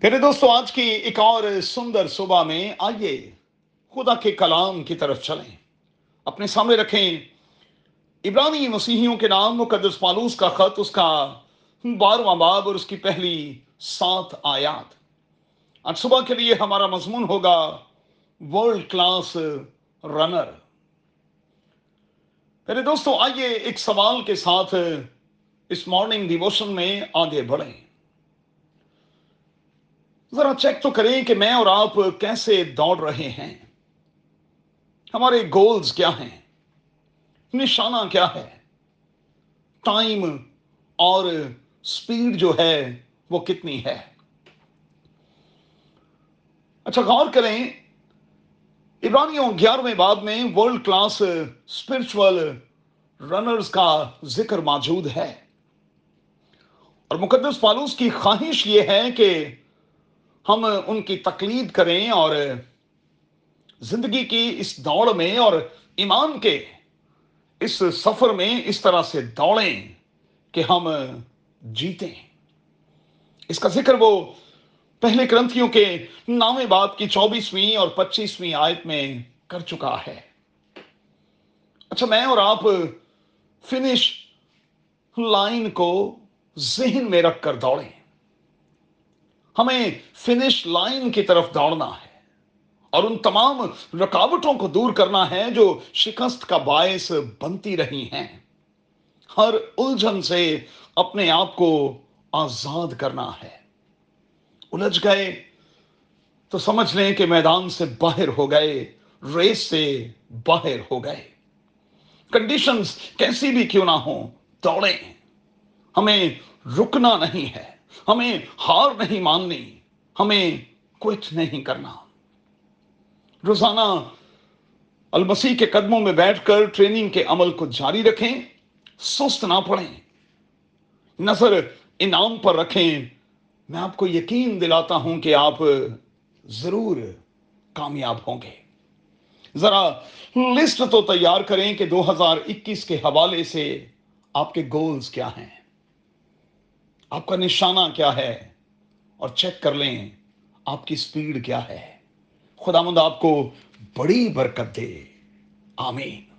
پھر دوستو، آج کی ایک اور سندر صبح میں آئیے، خدا کے کلام کی طرف چلیں۔ اپنے سامنے رکھیں عبرانی مسیحیوں کے نام مقدس پالوس کا خط، اس کا بارواں باب اور اس کی پہلی سات آیات۔ آج صبح کے لیے ہمارا مضمون ہوگا ورلڈ کلاس رنر۔ میرے دوستو، آئیے ایک سوال کے ساتھ اس مارننگ ڈیووشن میں آگے بڑھیں۔ ذرا چیک تو کریں کہ میں اور آپ کیسے دوڑ رہے ہیں۔ ہمارے گولز کیا ہیں؟ نشانہ کیا ہے؟ ٹائم اور سپیڈ جو ہے وہ کتنی ہے؟ اچھا غور کریں۔ عبرانیوں، گیارہویں باب میں ورلڈ کلاس اسپرچل رنرز کا ذکر موجود ہے۔ اور مقدس پالوس کی خواہش یہ ہے کہ ہم ان کی تقلید کریں اور زندگی کی اس دوڑ میں اور ایمان کے اس سفر میں اس طرح سے دوڑیں کہ ہم جیتیں۔ اس کا ذکر وہ پہلے کرنتھیوں کے نامے باب کی چوبیسویں اور پچیسویں آیت میں کر چکا ہے۔ اچھا میں اور آپ فنش لائن کو ذہن میں رکھ کر دوڑیں۔ ہمیں فنش لائن کی طرف دوڑنا ہے اور ان تمام رکاوٹوں کو دور کرنا ہے جو شکست کا باعث بنتی رہی ہیں۔ ہر الجھن سے اپنے آپ کو آزاد کرنا ہے۔ الجھ گئے تو سمجھ لیں کہ میدان سے باہر ہو گئے، ریس سے باہر ہو گئے۔ کنڈیشنز کیسی بھی کیوں نہ ہو دوڑیں۔ ہمیں رکنا نہیں ہے۔ ہمیں ہار نہیں ماننی، ہمیں کچھ نہیں کرنا۔ روزانہ المسیح کے قدموں میں بیٹھ کر ٹریننگ کے عمل کو جاری رکھیں، سست نہ پڑیں نظر انعام پر رکھیں۔ میں آپ کو یقین دلاتا ہوں کہ آپ ضرور کامیاب ہوں گے۔ ذرا لسٹ تو تیار کریں کہ دو ہزار اکیس کے حوالے سے آپ کے گولز کیا ہیں۔ آپ کا نشانہ کیا ہے؟ اور چیک کر لیں، آپ کی سپیڈ کیا ہے؟ خدا مند آپ کو بڑی برکت دے۔ آمین۔